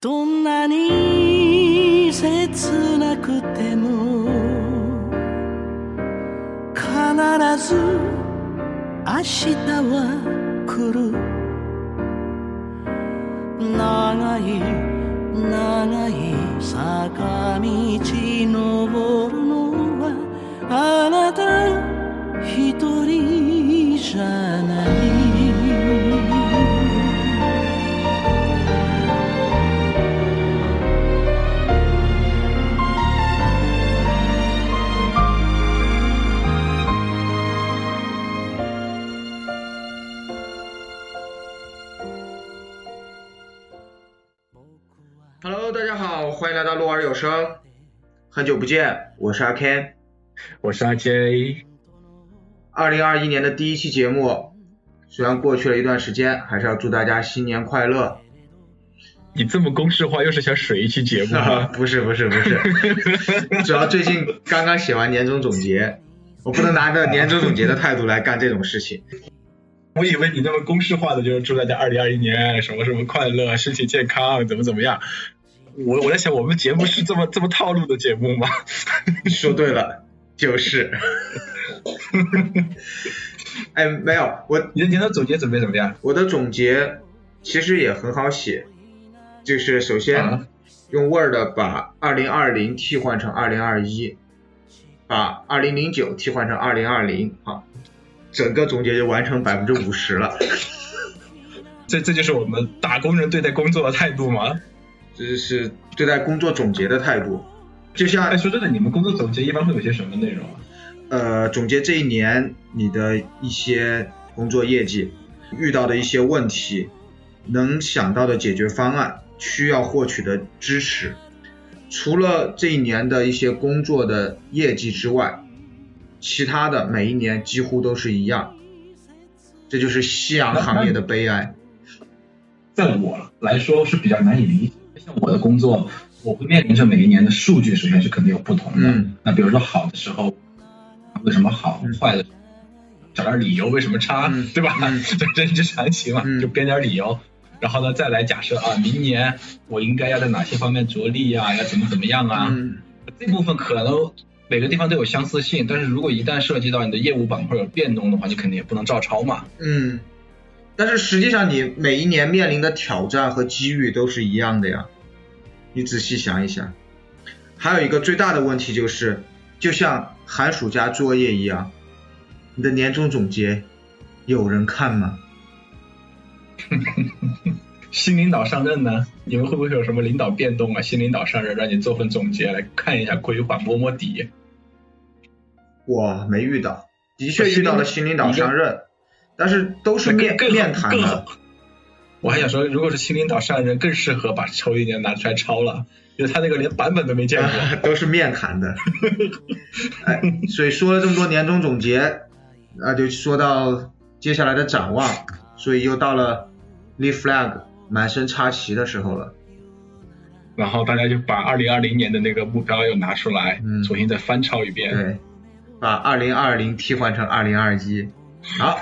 どんなに切なくても必ず明日は来る。長い長い坂道登るのはあなた一人じゃない。欢迎来到鹿儿有声，很久不见，我是阿 Ken。我是阿 J，二零二一年的第一期节目，虽然过去了一段时间，还是要祝大家新年快乐。你这么公式化，又是想水一期节目吗？不是不是不是，主要最近刚刚写完年终总结，我不能拿着年终总结的态度来干这种事情。我以为你那么公式化的，就是祝大家二零二一年什么什么快乐，身体健康，怎么怎么样。我我在想，我们节目是这么这么套路的节目吗？说对了，就是。哎，没有，我你的总结准备怎么样？我的总结其实也很好写，就是首先啊用 Word 把二零二零替换成二零二一，把二零零九替换成二零二零，好，整个总结就完成百分之五十了。这这就是我们打工人对待工作的态度吗？这是对待工作总结的态度，就像哎，说真的，你们工作总结一般会有些什么内容啊？呃，总结这一年你的一些工作业绩，遇到的一些问题，能想到的解决方案，需要获取的支持。除了这一年的一些工作的业绩之外，其他的每一年几乎都是一样。这就是夕阳行业的悲哀。在我来说是比较难以理解。像我的工作，我会面临着每一年的数据，首先是肯定有不同的。嗯那比如说好的时候，为什么好嗯？坏的找点理由为什么差，嗯对吧？嗯这人之常情嘛，嗯就编点理由。然后呢，再来假设啊，明年我应该要在哪些方面着力啊，要怎么怎么样啊？嗯这部分可能每个地方都有相似性，但是如果一旦涉及到你的业务板块有变动的话，你肯定也不能照抄嘛。嗯，但是实际上你每一年面临的挑战和机遇都是一样的呀。你仔细想一想，还有一个最大的问题就是，就像寒暑假作业一样，你的年终总结有人看吗？新领导上任呢，你们会不会有什么领导变动啊？新领导上任，让你做份总结来看一下规划，摸摸底。我没遇到，的确遇到了新领导上任，但是都是面面谈的。我还想说，如果是新领导上任，更适合把抽一年拿出来抄了，因为他那个连版本都没见过。都是面谈的。哎，所以说了这么多年终总结，那就说到接下来的展望，所以又到了立 flag 满身插旗的时候了。然后大家就把二零二零年的那个目标又拿出来，嗯重新再翻抄一遍。对，把二零二零替换成二零二一，好，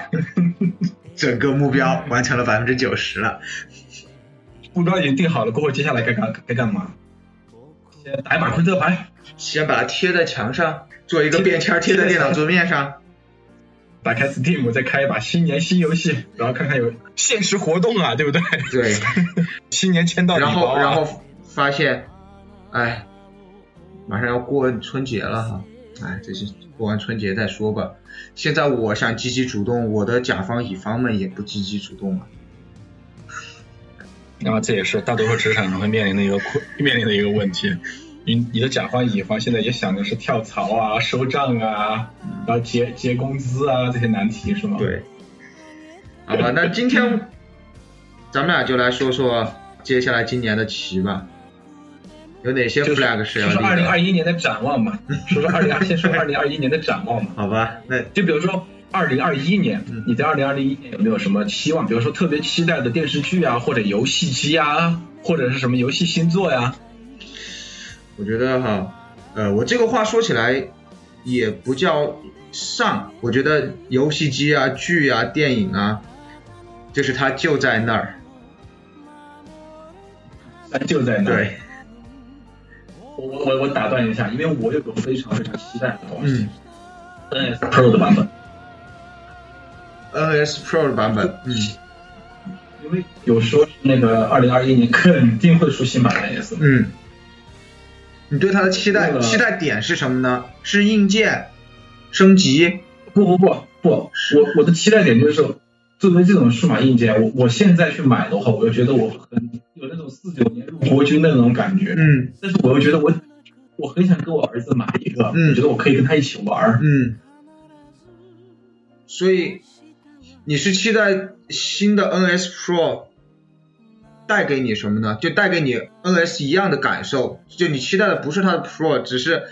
整个目标完成了百分之九十了。目标已经定好了，过后接下来该干该干嘛？先打一把昆特牌，先把它贴在墙上，做一个便签贴在电脑桌面上。打开 Steam，再开一把新年新游戏，然后看看有限时活动啊，对不对？对，新年签到礼然后然后发现，哎，马上要过春节了哈，哎，这些过完春节再说吧。现在我想积极主动，我的甲方乙方们也不积极主动了。那么这也是大多数职场人会面临的一个困面临的一个问题。你你的甲方乙方现在也想的是跳槽啊、收账啊，然后结结工资啊这些难题是吗？，对，好吧，那今天咱们俩就来说说接下来今年的棋吧，有哪些 flag 是要说说二零二？一年的展望嘛，说说二零二先说二零二一年的展望嘛。好吧，那就比如说二零二一年嗯，你在二零二零一年有没有什么期望？比如说特别期待的电视剧啊，或者游戏机啊，或者是什么游戏新作呀？我觉得哈，呃，我这个话说起来也不叫上，我觉得游戏机啊、剧啊、电影啊，就是它就在那儿。它就在那儿。对，我我我我打断一下，因为我有个非常非常期待的东西。嗯，NS Pro 的版本，，NS Pro 的版本，嗯，因为有说是那个二零二一年肯定会出新版 NS，嗯，你对它的期待期待点是什么呢？是硬件？升级？不不不不，我我的期待点就是说，作为这种数码硬件，我我现在去买的话，我就觉得我很有那种四九年入国军的那种感觉，嗯但是我又觉得我我很想给我儿子买一个，嗯我觉得我可以跟他一起玩儿。嗯，所以你是期待新的 NS Pro 带给你什么呢？就带给你 NS 一样的感受，就你期待的不是它的 Pro，只是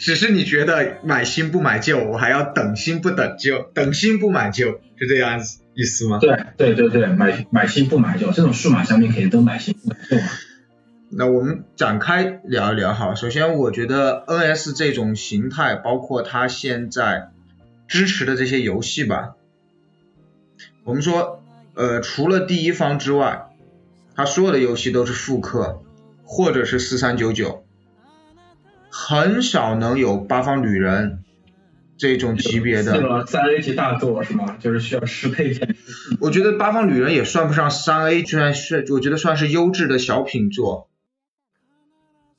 只是你觉得买新不买旧，我还要等新不等旧，等新不买旧，是这样子意思吗？对对对对，买买新不买旧，这种数码产品肯定都买新不买旧嘛。那我们展开聊一聊哈。首先，我觉得 NS 这种形态，包括它现在支持的这些游戏吧，我们说，呃，除了第一方之外，它所有的游戏都是复刻或者是四三九九，很少能有八方旅人这种级别的。三 A 级大作是吗？就是需要适配件。我觉得八方旅人也算不上三 A，居然是我觉得算是优质的小品作。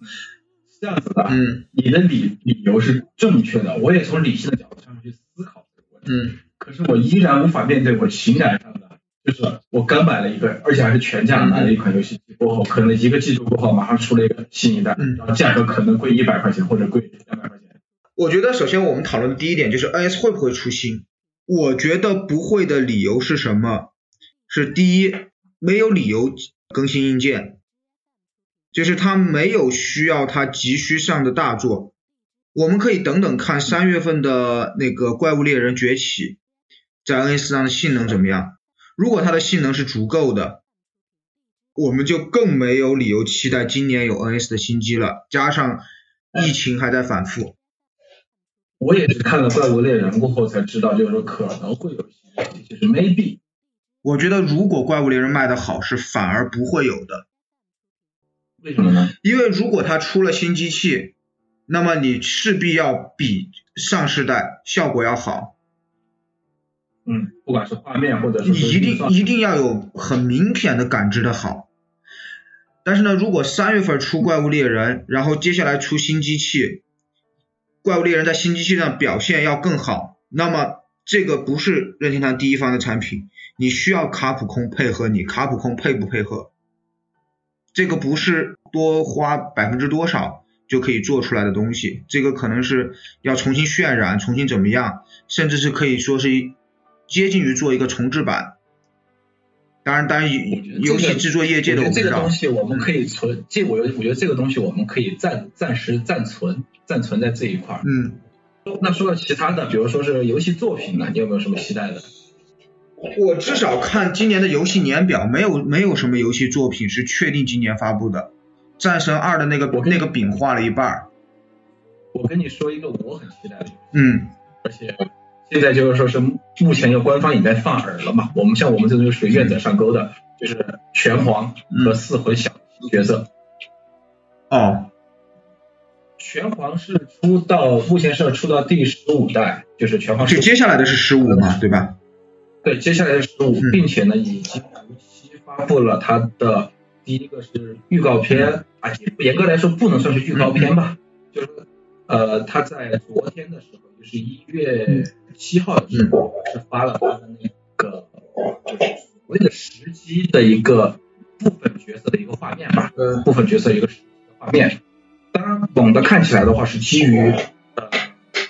是这样子的，嗯你的理理由是正确的，我也从理性的角度上去思考这个问题。嗯可是我依然无法面对我情感上的，就是我刚买了一个，而且还是全价买了一款游戏机过后，可能一个季度过后马上出了一个新一代，嗯然后价格可能贵一百块钱或者贵两百块钱。我觉得首先我们讨论的第一点就是 NS 会不会出新？我觉得不会的理由是什么？是第一，没有理由更新硬件，就是它没有需要它急需上的大作。我们可以等等看三月份的那个《怪物猎人崛起》在 NS 上的性能怎么样。如果它的性能是足够的，我们就更没有理由期待今年有 NS 的新机了。加上疫情还在反复，我也是看了《怪物猎人》过后才知道，就是说可能会有新游戏，就是 maybe。我觉得如果怪物猎人卖的好，是反而不会有的，为什么呢？因为如果它出了新机器，那么你势必要比上世代效果要好，嗯，不管是画面或者是你一定一定要有很明显的感知的好。但是呢，如果三月份出怪物猎人，然后接下来出新机器，怪物猎人在新机器上表现要更好，那么这个不是任天堂第一方的产品，你需要卡普空配合你，卡普空配不配合？这个不是多花百分之多少就可以做出来的东西，这个可能是要重新渲染，重新怎么样，甚至是可以说是一接近于做一个重制版。当然，当然，游戏制作业界的我这个东。西我们可以存，这我我觉得这个东西我们可以暂暂时暂存，暂存在这一块儿。嗯，那说到其他的，比如说是游戏作品呢，你有没有什么期待的？我至少看今年的游戏年表，没有没有什么游戏作品是确定今年发布的。战神二的那个我那个饼画了一半儿，我跟你说一个我很期待的，嗯而且现在就是说是目前要官方也在放饵了嘛。我们像我们这种就属于愿者上钩的，就是拳皇和四魂小角色。哦，拳皇是出到目前是要出到第十五代，就是拳皇就接下来的是十五嘛，对吧？对，接下来是十五、嗯并且呢已经如期发布了它的第一个是预告片啊，严格来说不能算是预告片吧，就是呃，他在昨天的时候，就是一月七号的时候，是发了他的那个就是所谓的时机的一个部分角色的一个画面吧，嗯部分角色一个实际的画面。当然，总的看起来的话是基于呃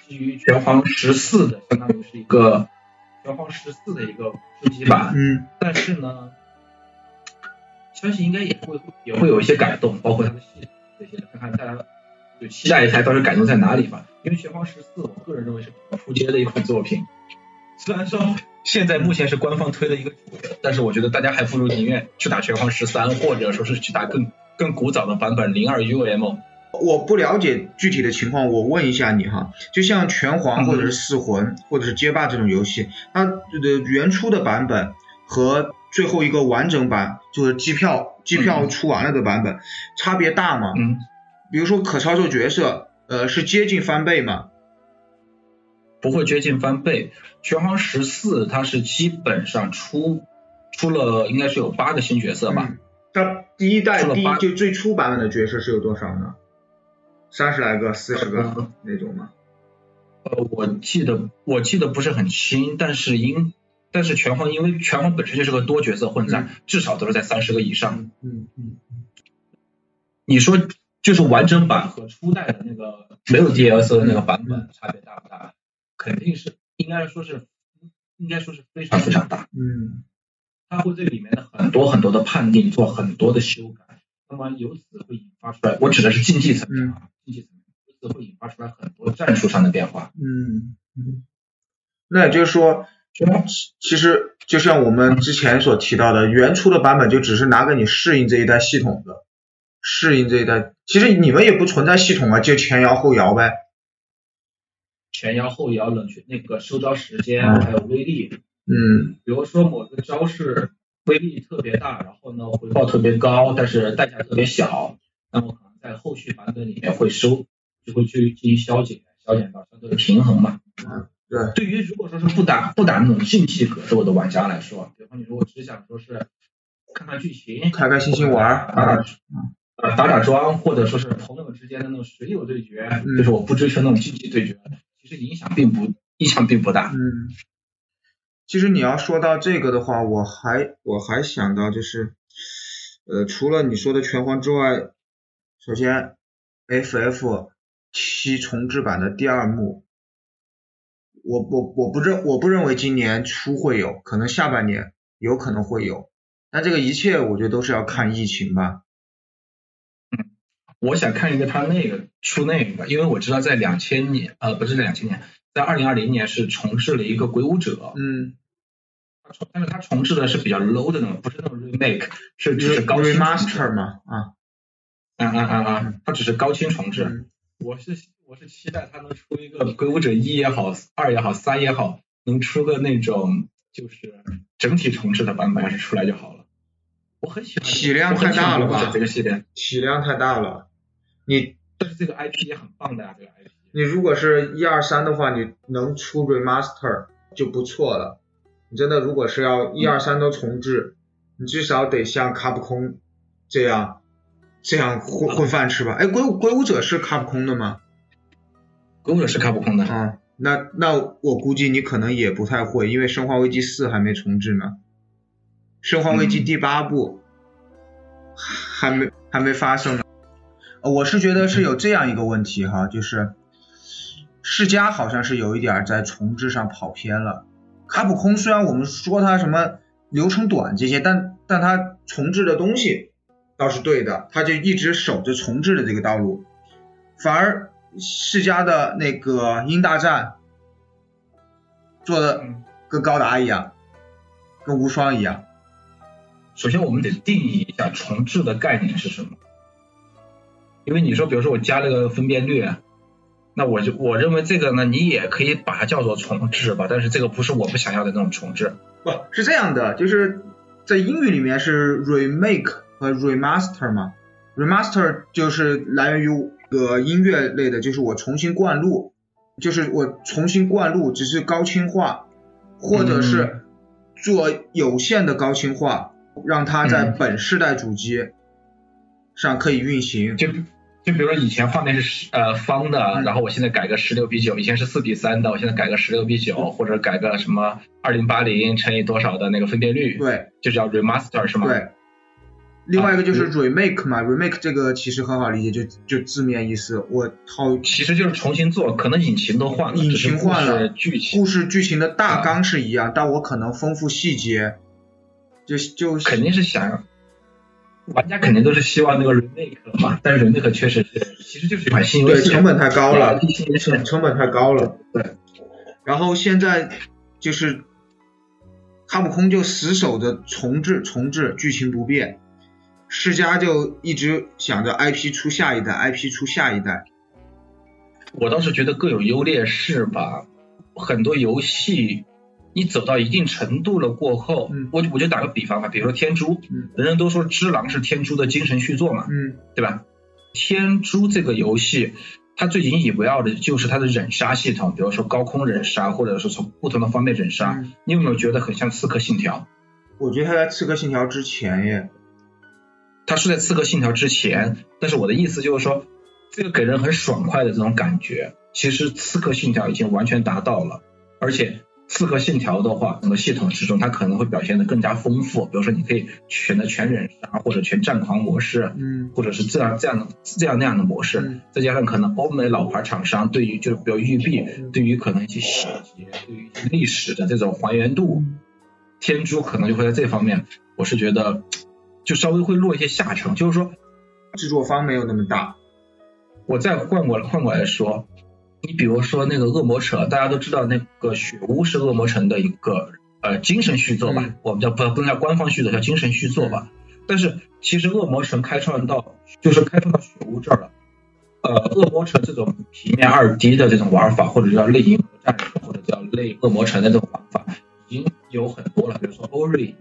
基于拳皇十四的，相当于是一个拳皇十四的一个升级版。嗯但是呢，相信应该也会也会有一些改动，包括它的系统这些，看看大家就期待一下到底改动在哪里吧。因为拳皇十四，我个人认为是比较出街的一款作品。虽然说现在目前是官方推的一个主流，但是我觉得大家还不如宁愿去打拳皇十三，或者说是去打更更古早的版本零二 UM。我不了解具体的情况，我问一下你哈，就像拳皇嗯或者是四魂或者是街霸这种游戏，它的原初的版本和最后一个完整版，就是机票机票出完了的版本，差别大吗？嗯，比如说可操作角色，呃，是接近翻倍吗？不会接近翻倍。拳皇十四它是基本上出出了，应该是有八个新角色吧？嗯它第一代第一就最初版本的角色是有多少呢？三十来个、四十个嗯那种吗？呃，我记得我记得不是很清，但是因但是拳皇因为拳皇本身就是个多角色混战，至少都是在三十个以上。嗯嗯你说就是完整版和初代的那个 没有 DLC 的那个版本差别大不大？肯定是应该说是应该说是非常非常大。嗯它会对里面的很多很多的判定做很多的修改，那么由此会引发出来，我指的是竞技层面啊，竞技层面，由此会引发出来很多战术上的变化。嗯嗯。那也就是说，其实就像我们之前所提到的，原初的版本就只是拿给你适应这一代系统的，适应这一代。其实你们也不存在系统啊，就前摇后摇呗。前摇后摇冷却那个收招时间嗯还有威力，嗯比如说某个招式威力特别大，然后呢回报特别高，但是代价特别小，那么可能在后续版本里面会收，就会去进行消减，消减到相对的平衡嘛。嗯对，对于如果说是不打不打那种竞技格斗的玩家来说，比方你如果只想说是看看剧情，开开心心玩儿。打打呃打打桩，或者说是朋友之间的那种水友对决，嗯就是我不追求那种竞技对决，其实影响并不影响并不大。嗯，其实你要说到这个的话，我还我还想到就是，呃，除了你说的拳皇之外，首先 FF 七重置版的第二幕，我我我不认我不认为今年初会有，可能下半年有可能会有，但这个一切我觉得都是要看疫情吧。我想看一个他那个出那个，因为我知道在两千年，呃，不是两千年，在二零二零年是重置了一个鬼舞者，嗯。但是他重置的是比较 low 的那种，不是那种 remake，是只是高清，remaster 嘛，啊，啊啊啊啊，它只是高清重置。嗯。我是我是期待他能出一个鬼舞者一也好，二也好，三也好，能出个那种就是整体重置的版本，要是出来就好了。我很喜欢体量太大了吧这个系列，体量太大了，你但是这个 IP 也很棒的呀，这个 IP。你如果是一二三的话，你能出 remaster 就不错了。你真的如果是要一二三都重置，你至少得像卡普空这样这样混混饭吃吧。哎，鬼鬼舞者是卡普空的吗？鬼舞者是卡普空的，啊、那那我估计你可能也不太会，因为生化危机四还没重置呢。生化危机嗯第八部还没还没发生呢。呃我是觉得是有这样一个问题哈，就是世嘉好像是有一点在重置上跑偏了。卡普空虽然我们说它什么流程短这些，但但它重置的东西倒是对的，它就一直守着重置的这个道路，反而世嘉的那个鹰大战做的嗯跟高达一样，跟无双一样。首先我们得定义一下重置的概念是什么。因为你说，比如说我加了个分辨率，那我就我认为这个呢，你也可以把它叫做重置吧，但是这个不是我们想要的那种重置。不是这样的，就是在英语里面是 remake 和 remaster 嘛，remaster 就是来源于呃音乐类的，就是我重新灌录，就是我重新灌录，只是高清化，或者是做有限的高清化，让它在嗯本世代主机上可以运行。就就比如说以前画面是呃方的，嗯然后我现在改个十六比九，以前是四比三的，我现在改个十六比九，或者改个什么二零八零乘以多少的那个分辨率，对就叫 remaster 是吗？对。另外一个就是啊 remake 嘛、r e m a k e 这个其实很好理解，就就字面意思，我套其实就是重新做，可能引擎都换了，引擎换了事剧情故事剧情的大纲是一样，但我可能丰富细节，就就肯定是想，玩家肯定都是希望那个 remake 嘛，但是 remake 确实是，其实就是一款新游戏，对成本太高了，新游戏成成本太高了。对，然后现在就是卡普空就死守着重置重置，剧情不变。世嘉就一直想着 IP 出下一代，IP 出下一代。我倒是觉得各有优劣势吧。很多游戏你走到一定程度了过后，嗯我我就打个比方吧，比如说天珠，嗯人人都说只狼是天珠的精神续作嘛，嗯对吧？天珠这个游戏，它最引以为傲的就是它的忍杀系统，比如说高空忍杀，或者是从不同的方面忍杀。嗯你有没有觉得很像《刺客信条》？我觉得它在《刺客信条》之前耶，它是在《刺客信条》之前，但是我的意思就是说，这个给人很爽快的这种感觉，其实《刺客信条》已经完全达到了。而且，《刺客信条》的话，整个系统之中，它可能会表现的更加丰富。比如说，你可以选择全忍杀或者全战狂模式，嗯或者是这样这样的这样那样的模式。嗯再加上可能欧美老牌厂商对于就是比如育碧嗯，对于可能一些细节，对于历史的这种还原度，天珠可能就会在这方面，我是觉得就稍微会落一些下乘。就是说，制作方没有那么大，我再换过来换过来说，你比如说那个恶魔城，大家都知道那个雪屋是恶魔城的一个呃精神续作吧，嗯我们叫不不能叫官方续作，叫精神续作吧。但是其实恶魔城开创到就是开创到雪屋这儿了。呃，恶魔城这种平面二 D 的这种玩法，或者叫类银河战士，或者叫类恶魔城的这种玩法，已经有很多了。比如说欧瑞，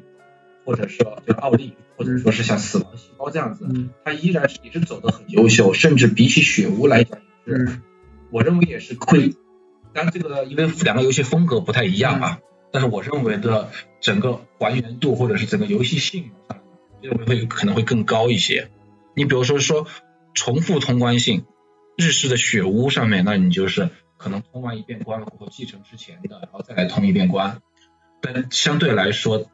或者说就是奥利，或者说是像死亡细胞这样子，嗯它依然是也是走的很优秀，甚至比起雪屋来讲也是，嗯我认为也是会。当然，这个因为两个游戏风格不太一样啊，但是我认为的整个还原度或者是整个游戏性能上，认为会可能会更高一些。你比如说说重复通关性，日式的雪屋上面，那你就是可能通完一遍关了过后继承之前的，然后再来通一遍关。但相对来说，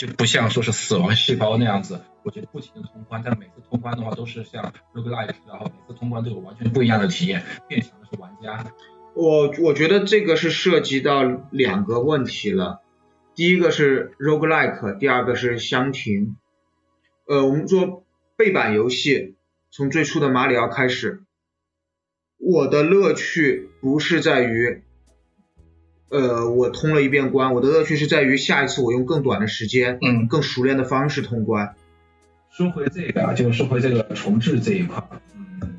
就不像说是死亡细胞那样子，我觉得不停的通关，但每次通关的话都是像 roguelike，然后每次通关都有完全不一样的体验，变强的是玩家。我我觉得这个是涉及到两个问题了，第一个是 roguelike，第二个是箱庭。呃，我们说背板游戏，从最初的马里奥开始，我的乐趣不是在于，呃，我通了一遍关，我的乐趣是在于下一次我用更短的时间、嗯，更熟练的方式通关。说回这个啊，就是说回这个重置这一块儿，嗯，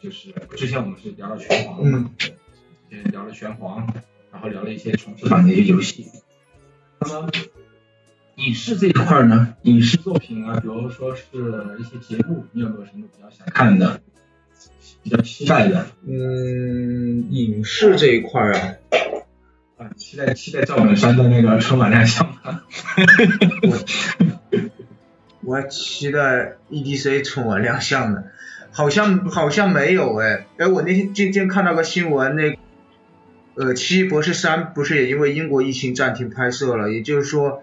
就是之前我们是聊了拳皇嗯，之前聊了拳皇，然后聊了一些重置版的一些游戏。那么影视这一块儿呢，影视作品啊，比如说是一些节目，你有没有什么比较想看的、比较期待的？嗯，影视这一块儿啊，啊，期待期待赵本山的那个春晚亮相哈哈哈？我还期待 EDC 春晚亮相呢，好像好像没有哎，哎，我那天今天看到个新闻，那呃，奇异博士三不是也因为英国疫情暂停拍摄了，也就是说，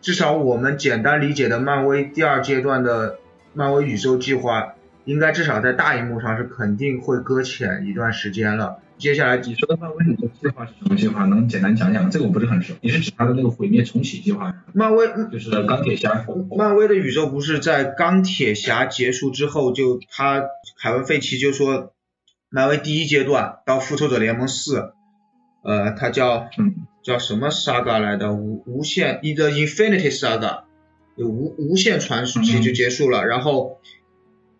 至少我们简单理解的漫威第二阶段的漫威宇宙计划，应该至少在大荧幕上是肯定会搁浅一段时间了。接下来你说的漫威宇宙计划是什么计划？能简单讲讲？这个我不是很熟。你是指他的那个毁灭重启计划？漫威就是钢铁侠漫威的宇宙不是在钢铁侠结束之后就他凯文费奇就说，漫威第一阶段到复仇者联盟四，呃，它叫嗯叫什么 saga 来的？无无限一个 Infinity Saga，有无无限传奇就结束了。然后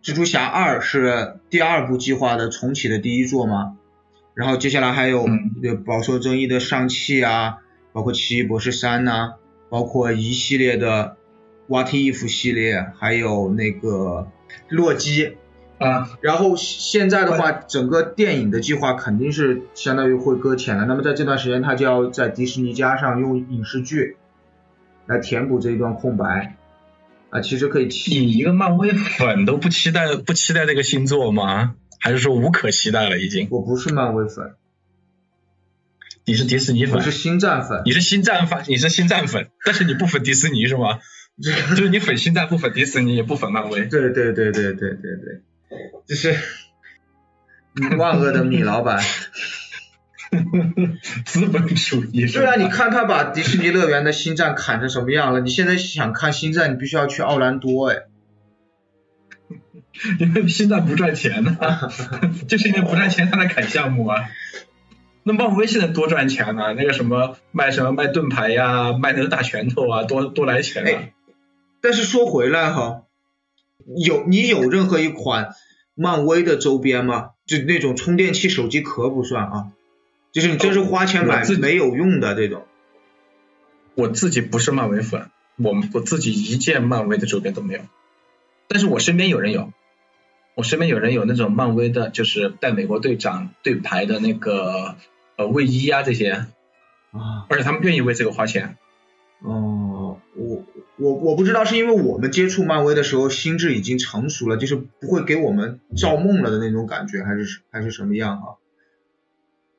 蜘蛛侠二是第二部计划的重启的第一作嘛，然后接下来还有饱受争议的上汽啊，包括奇异博士三呐、包括一系列的 What If 系列，还有那个洛基。啊，然后现在的话，整个电影的计划肯定是相当于会搁浅了。那么在这段时间，他就要在迪士尼加上用影视剧来填补这一段空白。啊，其实可以期你一个漫威粉都不期待不期待这个新作吗？还是说无可期待了已经？我不是漫威粉，你是迪士尼粉我是，星战粉。你是星战粉，你是星战粉，但是你不粉迪士尼是吗？就是你粉星战不粉迪士尼，也不粉漫威。对对对对对对对，就是 万恶的米老板。资本主义是对啊，你看他把迪士尼乐园的星战砍成什么样了？你现在想看星战，你必须要去奥兰多哎。因为现在不赚钱呢、就是因为不赚钱，他在砍项目啊。那漫威现在多赚钱呢、那个什么卖什么卖盾牌呀，卖那个大拳头啊，多多来钱啊。哎但是说回来哈，有你有任何一款漫威的周边吗？就那种充电器、手机壳不算啊，就是你真是花钱买没有用的这种。我自己不是漫威粉，我我自己一件漫威的周边都没有，但是我身边有人有，我身边有人有那种漫威的，就是带美国队长队牌的那个呃卫衣啊这些，啊，而且他们愿意为这个花钱。哦，我我我不知道是因为我们接触漫威的时候心智已经成熟了，就是不会给我们造梦了的那种感觉，还是还是什么样哈、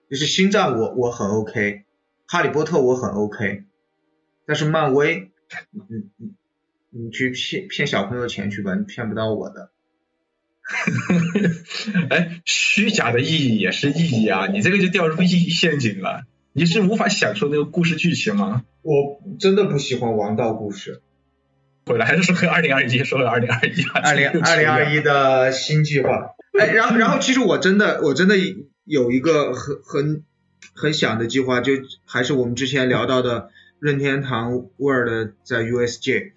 就是星战我我很 OK，哈利波特我很 OK，但是漫威，你你你去骗骗小朋友钱去吧，你骗不到我的。哎，虚假的意义也是意义啊！你这个就掉入意义陷阱了。你是无法享受那个故事剧情吗？我真的不喜欢王道故事。回来还是说回二零二一，说回二零二一，二零二零二一的新计划。哎，然后然后其实我真的我真的有一个很很很想的计划，就还是我们之前聊到的任天堂 World 在 USJ。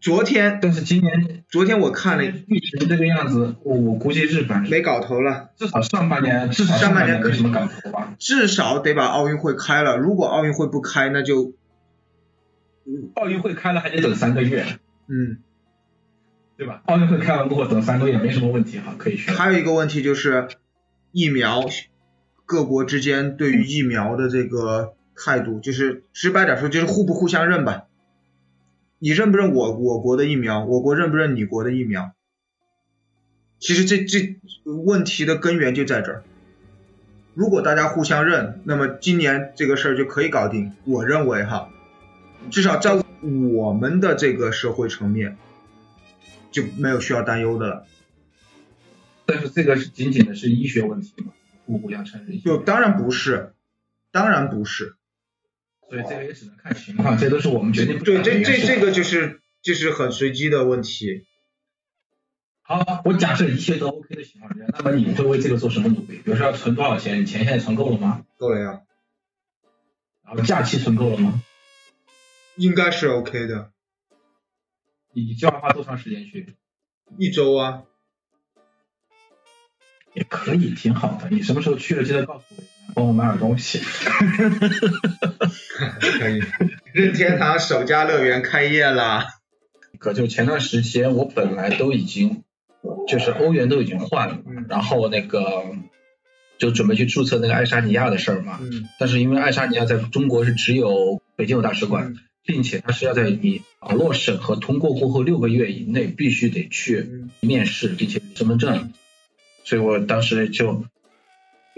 昨天但是今年昨天我看了疫情这个样子，我我估计日本没搞头了，至少上半年至少上半年半没什么搞头吧。至少得把奥运会开了。如果奥运会不开，那就奥运会开了还得等三个月，嗯。对吧？奥运会开完过后等三个月没什么问题哈，可以去。还有一个问题就是疫苗，各国之间对于疫苗的这个态度，就是直白点说，就是互不互相认吧。你认不认我我国的疫苗？我国认不认你国的疫苗？其实这这问题的根源就在这儿。如果大家互相认，那么今年这个事儿就可以搞定。我认为哈，至少在我们的这个社会层面，就没有需要担忧的了。但是这个是仅仅的是医学问题嘛，互互相承认。就当然不是，当然不是。所以这个也只能看情况，这都是我们决定不对，这这这个就是就是很随机的问题。好，我假设一切都 OK 的情况之下，那么你会为这个做什么努力？比如说要存多少钱？你钱现在存够了吗？够了呀，然后假期存够了吗？应该是 OK 的。你计划花多长时间去？一周啊，也可以，挺好的。你什么时候去了，记得告诉我，帮我买点东西。可以。任天堂首家乐园开业啦！可就前段时间我本来都已经就是欧元都已经换了，嗯然后那个就准备去注册那个爱沙尼亚的事儿嘛。嗯但是因为爱沙尼亚在中国是只有北京有大使馆，嗯并且它是要在你网络审核通过过后六个月以内必须得去嗯面试，并且身份证，所以我当时就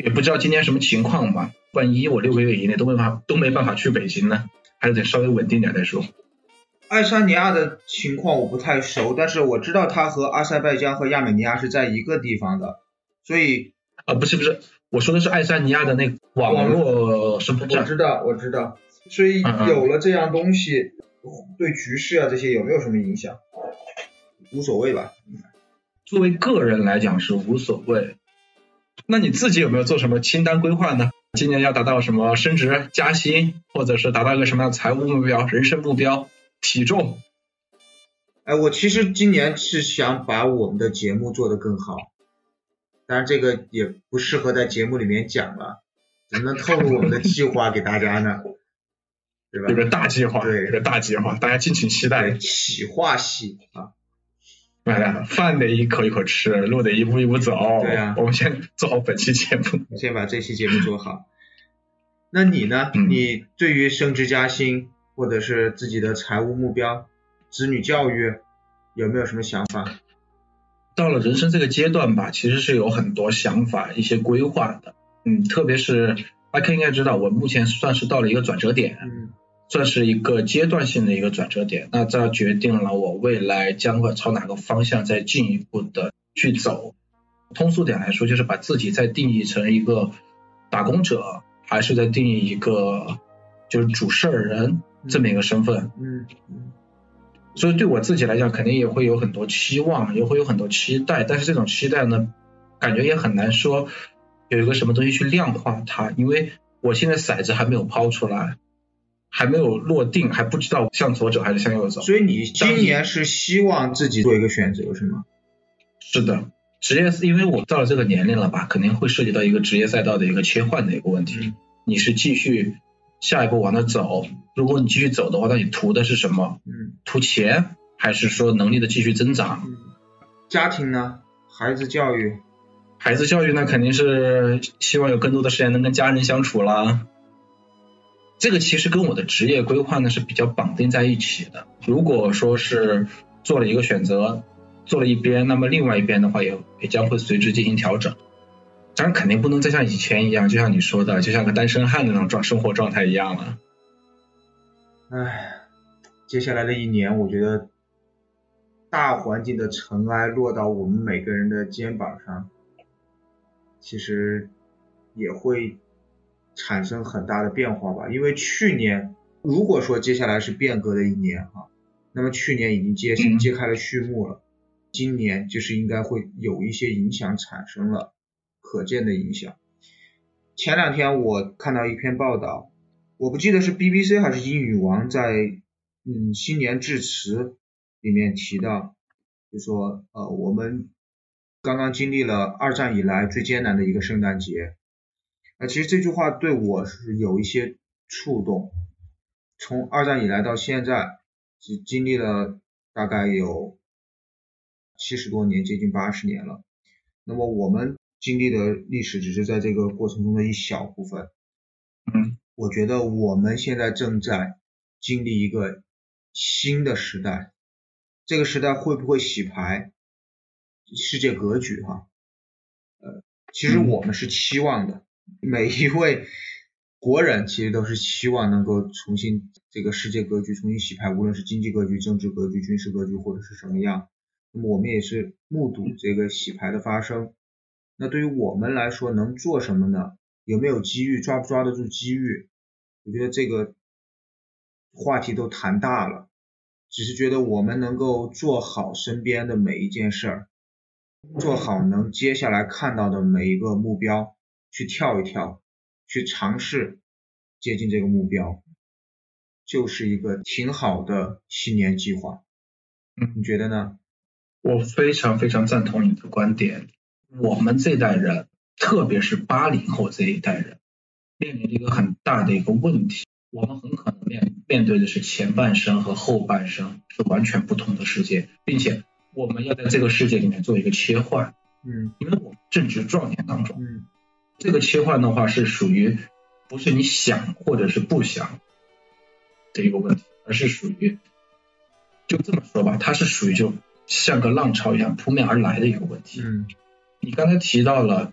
也不知道今天什么情况吧，万一我六个月以内都没法都没办法去北京呢，还是得稍微稳定点再说。爱沙尼亚的情况我不太熟，但是我知道它和阿塞拜疆和亚美尼亚是在一个地方的，所以啊，不是不是，我说的是爱沙尼亚的那个网络身份证。我知道我知道，所以有了这样东西，对局势啊这些有没有什么影响？无所谓吧。作为个人来讲是无所谓。那你自己有没有做什么清单规划呢？今年要达到什么升职加薪，或者是达到一个什么样的财务目标、人生目标、体重？哎，我其实今年是想把我们的节目做得更好，当然这个也不适合在节目里面讲了，怎么能透露我们的计划给大家呢？对吧？有个大计划，对有个大计划，大家敬请期待。企划系啊，哎呀，饭得一口一口吃，路得一步一步走。对啊我们先做好本期节目。先把这期节目做好。那你呢？嗯你对于升职加薪或者是自己的财务目标、子女教育有没有什么想法？到了人生这个阶段吧，其实是有很多想法、一些规划的。嗯，特别是阿 K 应该知道，我目前算是到了一个转折点。嗯算是一个阶段性的一个转折点，那这决定了我未来将会朝哪个方向再进一步的去走。通俗点来说，就是把自己再定义成一个打工者，还是在定义一个就是主事儿人这么一个身份。嗯嗯所以对我自己来讲，肯定也会有很多期望，也会有很多期待，但是这种期待呢，感觉也很难说有一个什么东西去量化它，因为我现在骰子还没有抛出来，还没有落定，还不知道向左走还是向右走。所以你今年是希望自己做一个选择是吗？是的，职业因为我到了这个年龄了吧，肯定会涉及到一个职业赛道的一个切换的一个问题。嗯你是继续下一步往那走。如果你继续走的话，那你图的是什么？嗯图钱，还是说能力的继续增长？嗯，家庭呢？孩子教育，孩子教育那肯定是希望有更多的时间能跟家人相处啦。这个其实跟我的职业规划呢是比较绑定在一起的。如果说是做了一个选择，做了一边，那么另外一边的话也也将会随之进行调整。当然肯定不能再像以前一样，就像你说的，就像个单身汉那种状生活状态一样了。唉，接下来的一年，我觉得大环境的尘埃落到我们每个人的肩膀上，其实也会产生很大的变化吧。因为去年，如果说接下来是变革的一年哈，那么去年已经揭嗯揭开了序幕了，今年就是应该会有一些影响产生了，可见的影响。前两天我看到一篇报道，我不记得是 BBC 还是英语王在嗯新年致辞里面提到，就说呃我们刚刚经历了二战以来最艰难的一个圣诞节，啊、其实这句话对我是有一些触动。从二战以来到现在，只经历了大概有七十多年，接近八十年了。那么我们经历的历史只是在这个过程中的一小部分。嗯，我觉得我们现在正在经历一个新的时代，这个时代会不会洗牌世界格局哈？呃，其实嗯我们是期望的，每一位国人其实都是希望能够重新这个世界格局重新洗牌，无论是经济格局、政治格局、军事格局或者是什么样。那么我们也是目睹这个洗牌的发生。那对于我们来说，能做什么呢？有没有机遇？抓不抓得住机遇？我觉得这个话题都谈大了，只是觉得我们能够做好身边的每一件事儿，做好能接下来看到的每一个目标，去跳一跳，去尝试接近这个目标，就是一个挺好的新年计划。嗯你觉得呢？我非常非常赞同你的观点。我们这代人，特别是八零后这一代人，面临一个很大的一个问题，我们很可能面面对的是前半生和后半生是完全不同的世界，并且我们要在这个世界里面做一个切换，嗯因为我们正值壮年当中，嗯这个切换的话是属于不是你想或者是不想的一个问题，而是属于就这么说吧，它是属于就像个浪潮一样扑面而来的一个问题。嗯你刚才提到了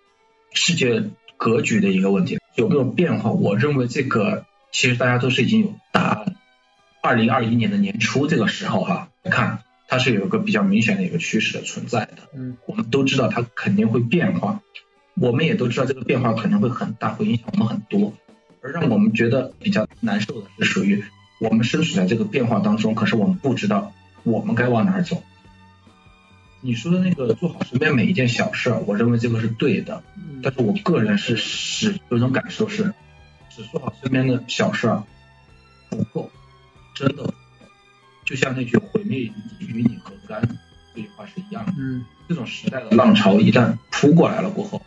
世界格局的一个问题，有没有变化？我认为这个其实大家都是已经有答案。二零二一年的年初这个时候哈、看它是有一个比较明显的一个趋势的存在的。嗯我们都知道它肯定会变化，我们也都知道这个变化可能会很大，会影响我们很多。而让我们觉得比较难受的是，属于我们身处在这个变化当中，可是我们不知道我们该往哪儿走。你说的那个做好身边每一件小事儿，我认为这个是对的，嗯但是我个人是始有一种感受是，只做好身边的小事儿不够，真的。就像那句“毁灭与你何干”这句话是一样的。嗯这种时代的浪潮一旦扑过来了过后，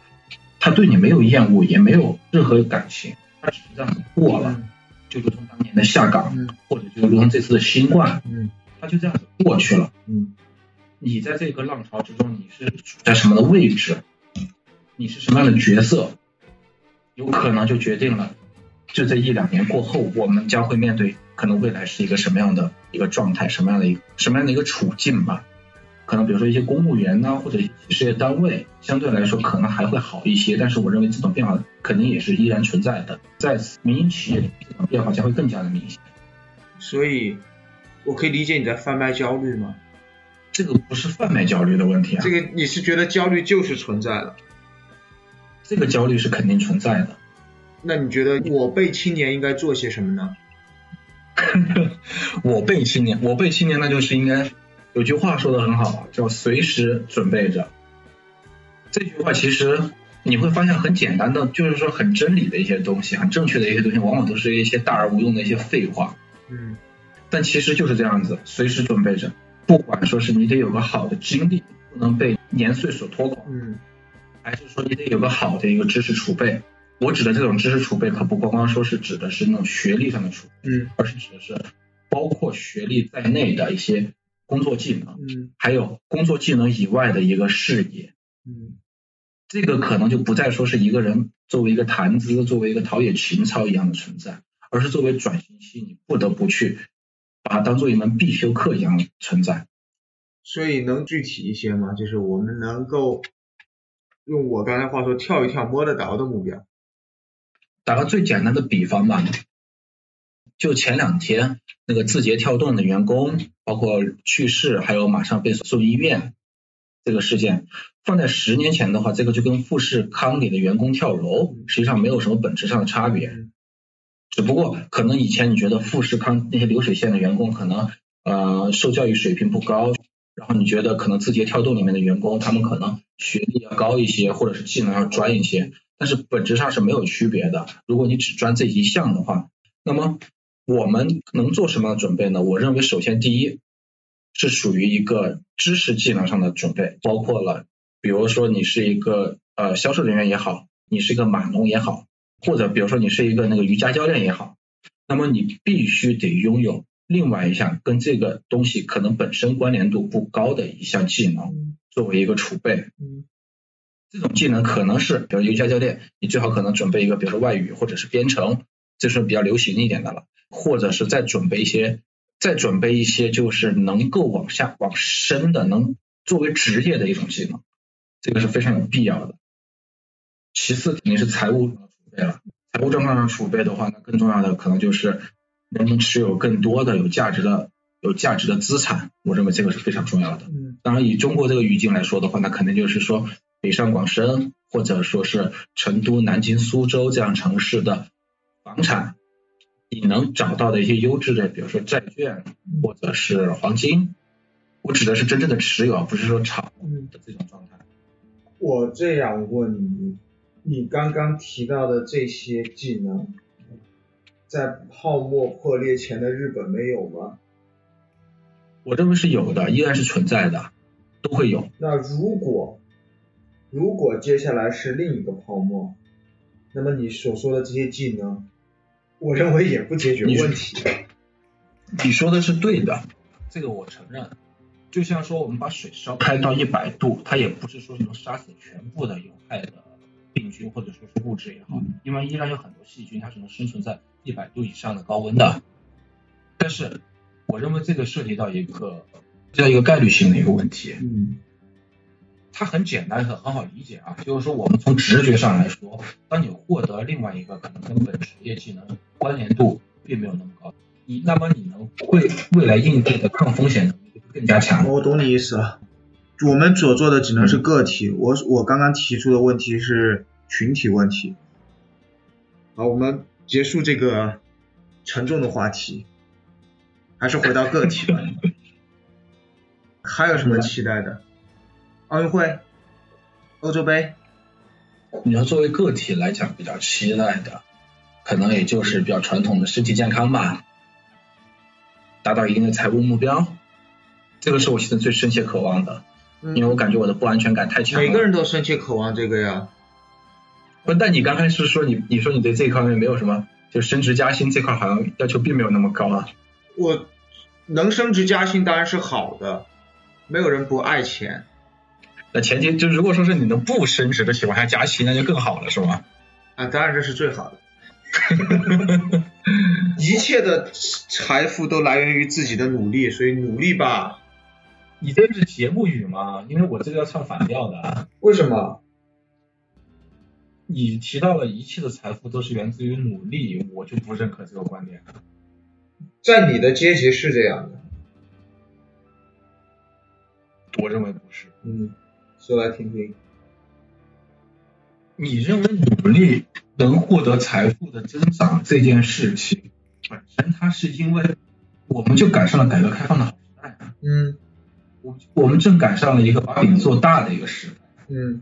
他对你没有厌恶，也没有任何感情，他只是这样子过了，就如同当年的下岗，嗯或者就如同这次的新冠，嗯他就这样子过去了。嗯你在这个浪潮之中，你是处在什么的位置？你是什么样的角色？有可能就决定了，就这一两年过后，我们将会面对可能未来是一个什么样的一个状态，什么样的一个什么样的一个处境吧。可能比如说一些公务员呐、或者事业单位，相对来说可能还会好一些，但是我认为这种变化肯定也是依然存在的。在民营企业里，这种变化将会更加的明显。所以，我可以理解你在贩卖焦虑吗？这个不是贩卖焦虑的问题啊，这个你是觉得焦虑就是存在的？这个焦虑是肯定存在的。那你觉得我辈青年应该做些什么呢？我辈青年，我辈青年，那就是应该有句话说的很好，叫随时准备着。这句话其实你会发现很简单的，就是说很真理的一些东西，很正确的一些东西，往往都是一些大而无用的一些废话。嗯但其实就是这样子，随时准备着。不管说是你得有个好的经历，不能被年岁所拖垮，嗯还是说你得有个好的一个知识储备，我指的这种知识储备，可不光光说是指的是那种学历上的储备，嗯而是指的是包括学历在内的一些工作技能，嗯还有工作技能以外的一个视野。嗯这个可能就不再说是一个人作为一个谈资、作为一个陶冶情操一样的存在，而是作为转型期你不得不去把它当做一门必修课一样的存在。所以能具体一些吗？就是我们能够用我刚才话说，跳一跳摸得着的目标。打个最简单的比方吧，就前两天那个字节跳动的员工，包括去世，还有马上被送医院这个事件，放在十年前的话，这个就跟富士康里的员工跳楼，实际上没有什么本质上的差别。嗯只不过可能以前你觉得富士康那些流水线的员工可能呃受教育水平不高，然后你觉得可能字节跳动里面的员工他们可能学历要高一些，或者是技能要专一些，但是本质上是没有区别的。如果你只专这一项的话，那么我们能做什么样的准备呢？我认为首先第一是属于一个知识技能上的准备，包括了比如说你是一个呃销售人员也好，你是一个码农也好。或者比如说你是一个那个瑜伽教练也好，那么你必须得拥有另外一项跟这个东西可能本身关联度不高的一项技能作为一个储备。嗯这种技能可能是，比如瑜伽教练，你最好可能准备一个，比如说外语或者是编程，这是比较流行一点的了，或者是再准备一些，再准备一些就是能够往下往深的，能作为职业的一种技能，这个是非常有必要的。其次肯定是财务储备了，财务状况上储备的话，那更重要的可能就是能不能持有更多的有价值的有价值的资产，我认为这个是非常重要的。嗯当然，以中国这个语境来说的话，那肯定就是说北上广深或者说是成都、南京、苏州这样城市的房产，你能找到的一些优质的，比如说债券或者是黄金，我指的是真正的持有，而不是说炒嗯。的这种状态。我这样问你，你刚刚提到的这些技能，在泡沫破裂前的日本没有吗？我认为是有的，依然是存在的，都会有。那如果如果接下来是另一个泡沫，那么你所说的这些技能，我认为也不解决问题。你说的是对的，这个我承认。就像说我们把水烧开到一百度，它也不是说能杀死全部的有害的病菌或者说是物质也好，因为依然有很多细菌它是能生存在一百度以上的高温的。但是我认为这个涉及到一个叫一个概率性的一个问题，嗯它很简单很很好理解啊，就是说我们从直觉上来说，当你获得另外一个可能跟本职业技能关联度并没有那么高，你那么你能会未来应对的抗风险能力就更加强。我懂你意思了。我们所做的只能是个体，我我刚刚提出的问题是群体问题。好，我们结束这个沉重的话题，还是回到个体吧。还有什么期待的？奥运会、欧洲杯，你要作为个体来讲比较期待的，可能也就是比较传统的身体健康吧，达到一定的财务目标，这个是我现在最深切渴望的，因为我感觉我的不安全感太强了。每个人都深切渴望这个呀。不，但你刚开始说你你说你对这一方面没有什么，就升职加薪这块好像要求并没有那么高啊。我能升职加薪当然是好的，没有人不爱钱。那前提就如果说是你能不升职的情况下加薪，那就更好了，是吗？啊，当然这是最好的。一切的财富都来源于自己的努力，所以努力吧。你这是节目语吗？因为我这个要唱反调的啊。为什么？你提到了一切的财富都是源自于努力，我就不认可这个观点。在你的阶级是这样的。我认为不是。嗯，说来听听。你认为努力能获得财富的增长这件事情本身，它是因为我们就赶上了改革开放的好时代啊，嗯我我们正赶上了一个把饼做大的一个时代。嗯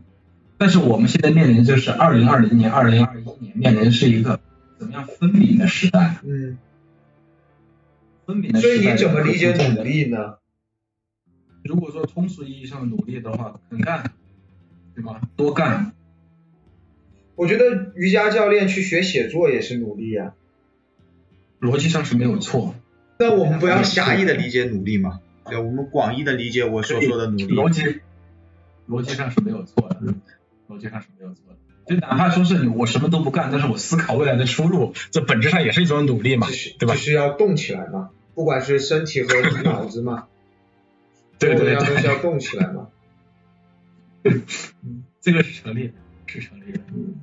但是我们现在面临就是二零二零年、二零二一年面临的是一个怎么样分饼的时代？嗯。分饼的所时代。所以你怎么理解努？力呢？如果说通俗意义上的努力的话，肯干，对吧？多干。我觉得瑜伽教练去学写作也是努力呀、逻辑上是没有错，那我们不要狭义的理解努力嘛，对，我们广义的理解我所说的努力。逻辑逻辑上是没有错的，嗯逻辑上是没有错的。就哪怕说是你我什么都不干，但是我思考未来的出路，这本质上也是一种努力嘛就，是对吧就？是要动起来嘛，不管是身体和脑子嘛，对对所有的东西，要动起来嘛。这个是成立的，是成立的。嗯，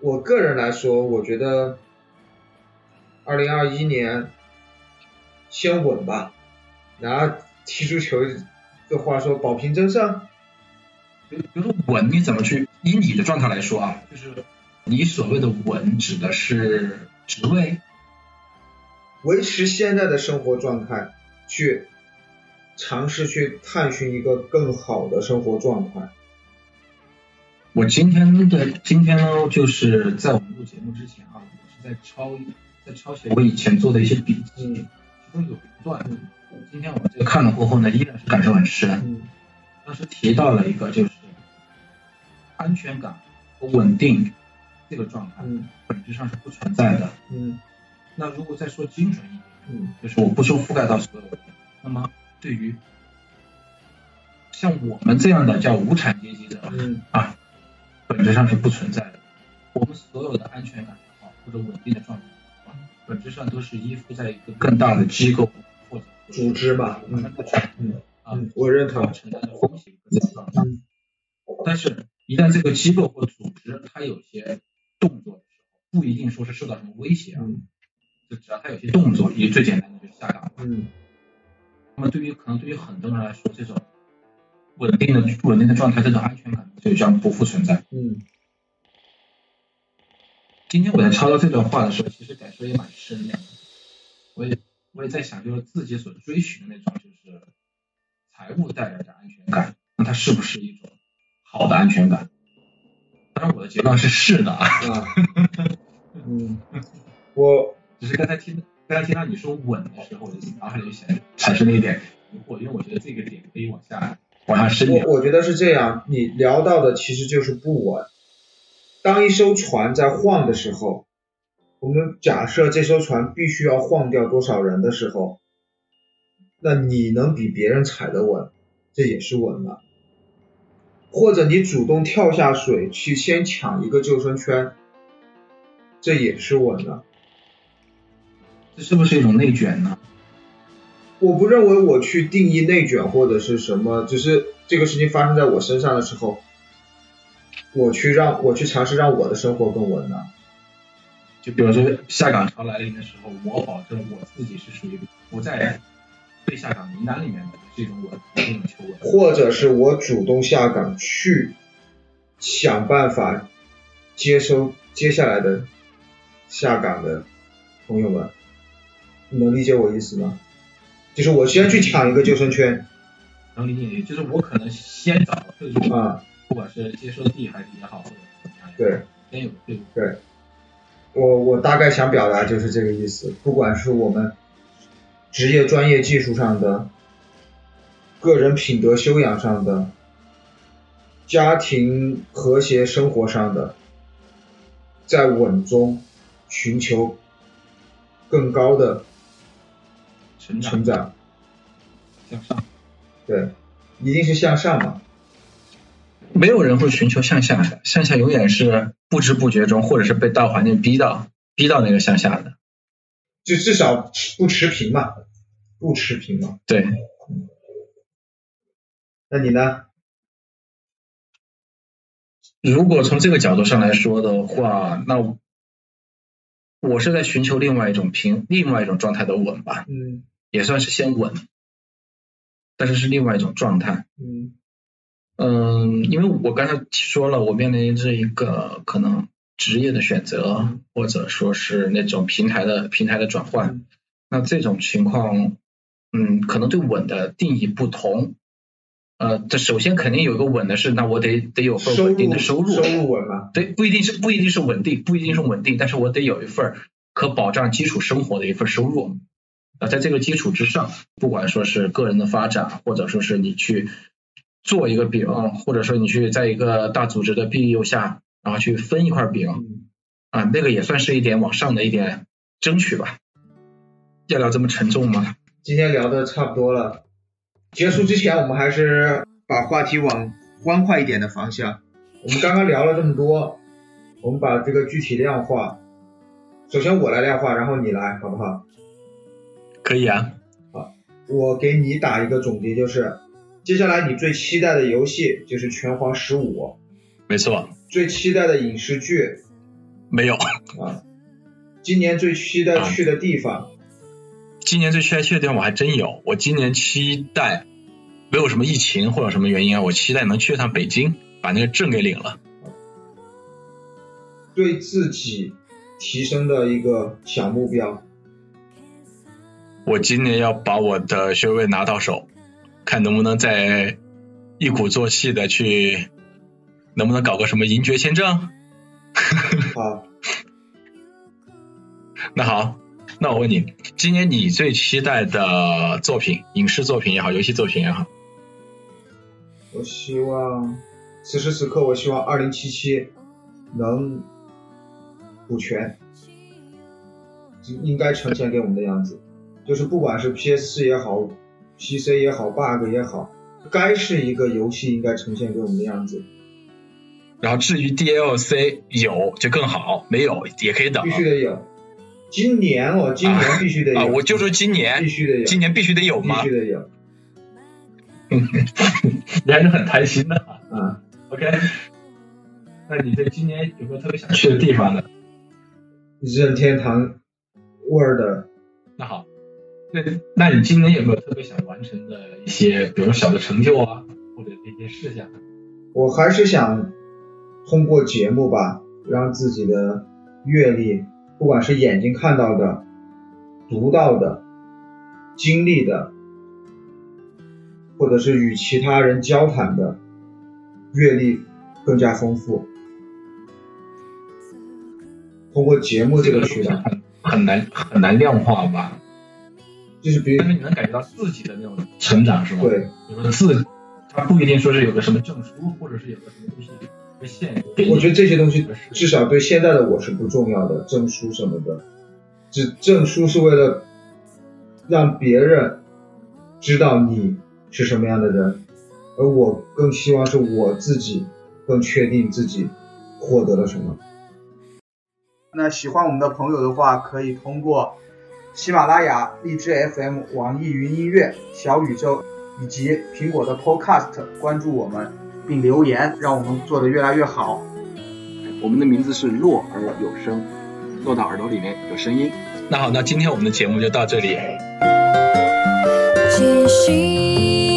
我个人来说，我觉得二零二一年先稳吧，拿踢足球的话说保平争胜，比比如说稳，你怎么去？以你的状态来说啊，就是你所谓的稳，指的是职位，维持现在的生活状态，去尝试去探寻一个更好的生活状态。我今天的今天呢，就是在我们录节目之前啊，我是在抄在抄写我以前做的一些笔记，嗯其中有一段，今天我这个看了过后呢，依然是感受很深。嗯当时提到了一个，就是安全感和稳定这个状态嗯本质上是不存在的。嗯那如果再说精准一点，嗯就是我不说覆盖到所有人，那么对于像我们这样的叫无产阶级的嗯啊，本质上是不存在的。我们所有的安全感也好，或者稳定的状态也好，本质上都是依附在一个更大的机构或者组织吧他们的权嗯啊，嗯，我认同。承担的风险和这个状态。嗯但是，一旦这个机构或组织它有些动作的时候，不一定说是受到什么威胁啊，嗯就只要它有些动作，也最简单的就是下岗。嗯那么对于可能对于很多人来说，这种稳定的不稳定的状态，这种安全感就将不复存在。嗯今天我在抄到这段话的时候，其实感受也蛮深的。我也我也在想，就是自己所追寻的那种，就是财务带来的安全感，那它是不是一种好的安全感？当然，我的结论是是的啊。啊嗯，我只是刚才听大家听到你说稳的时候，我就脑海里就想产生了一点疑惑，因为我觉得这个点可以往下往下深聊。我我觉得是这样，你聊到的其实就是不稳。当一艘船在晃的时候，我们假设这艘船必须要晃掉多少人的时候，那你能比别人踩得稳，这也是稳了。或者你主动跳下水去先抢一个救生圈，这也是稳了。这是不是一种内卷呢？我不认为我去定义内卷或者是什么，只是这个事情发生在我身上的时候，我去让我去尝试让我的生活更稳当。就比如说下岗潮来临的时候，我保证我自己是属于不在被下岗名单里面的，是一种稳，是一种求稳。或者是我主动下岗去想办法接收接下来的下岗的朋友们，你能理解我意思吗？就是我先去抢一个救生圈能理解，就是我可能先找退路，啊，不管是接收地还是也好，或者怎么样，对，先有退路。对，我我大概想表达就是这个意思。不管是我们职业专业技术上的、个人品德修养上的、家庭和谐生活上的，在稳中寻求更高的成长成长，向上，对，一定是向上嘛。没有人会寻求向下的，向下永远是不知不觉中，或者是被大环境逼到逼到那个向下的。就至少不持平嘛，不持平嘛。对，那你呢？如果从这个角度上来说的话，那我我是在寻求另外一种平，另外一种状态的稳吧，嗯也算是先稳，但是是另外一种状态。嗯嗯，因为我刚才说了，我面临着一个可能职业的选择，或者说是那种平台的平台的转换。那这种情况，嗯，可能对稳的定义不同。呃，这首先肯定有一个稳的是，那我得得有份稳定的收入，收入稳嘛。对，不一定是不一定是稳定，不一定是稳定，但是我得有一份可保障基础生活的一份收入。啊，在这个基础之上，不管说是个人的发展，或者说是你去做一个比，嗯，或者说你去在一个大组织的庇佑下然后去分一块饼嗯啊，那个也算是一点往上的一点争取吧。要聊这么沉重吗？今天聊的差不多了，结束之前我们还是把话题往欢快一点的方向。我们刚刚聊了这么多，我们把这个具体量化。首先我来量化，然后你来，好不好？可以啊，我给你打一个总结，就是接下来你最期待的游戏就是《拳皇十五》，没错，最期待的影视剧。没有。啊，今年最期待去的地方，今年最期待去的地方我还真有，我今年期待没有什么疫情或者什么原因啊，我期待能去一趟北京，把那个证给领了。对自己提升的一个小目标。我今年要把我的学位拿到手，看能不能再一鼓作气的去，能不能搞个什么银爵签证？好，那好，那我问你，今年你最期待的作品，影视作品也好，游戏作品也好，我希望此时此刻，我希望二零七七能补全，应该呈现给我们的样子，就是不管是 PS 四也好，PC 也好，bug 也好，该是一个游戏应该呈现给我们的样子，然后至于 DLC 有就更好，没有也可以等必须得有。今年哦，今年必须得有，啊！我就说今年必，须得有，今年必须得有必须？得有 你还是很贪心的。啊！OK，那你对今年有没有特别想去的地方呢？任天堂味儿的那好，那那你今年有没有特别想完成的一些，比如小的成就啊，或者是一些事项？我还是想通过节目吧，让自己的阅历，不管是眼睛看到的、读到的、经历的，或者是与其他人交谈的阅历更加丰富。通过节目这个渠道，很很难很难量化吧？就是比如但是你能感觉到自己的那种成长是吧？，对有个自，它不一定说是有个什么证书，或者是有个什么东西被限制。我觉得这些东西至少对现在的我是不重要的，证书什么的，只证书是为了让别人知道你是什么样的人，而我更希望是我自己更确定自己获得了什么。那喜欢我们的朋友的话，可以通过喜马拉雅、荔枝 FM、网易云音乐、小宇宙以及苹果的 Podcast 关注我们，并留言，让我们做得越来越好。我们的名字是落而有声，落到耳朵里面有声音。那好，那今天我们的节目就到这里。继续。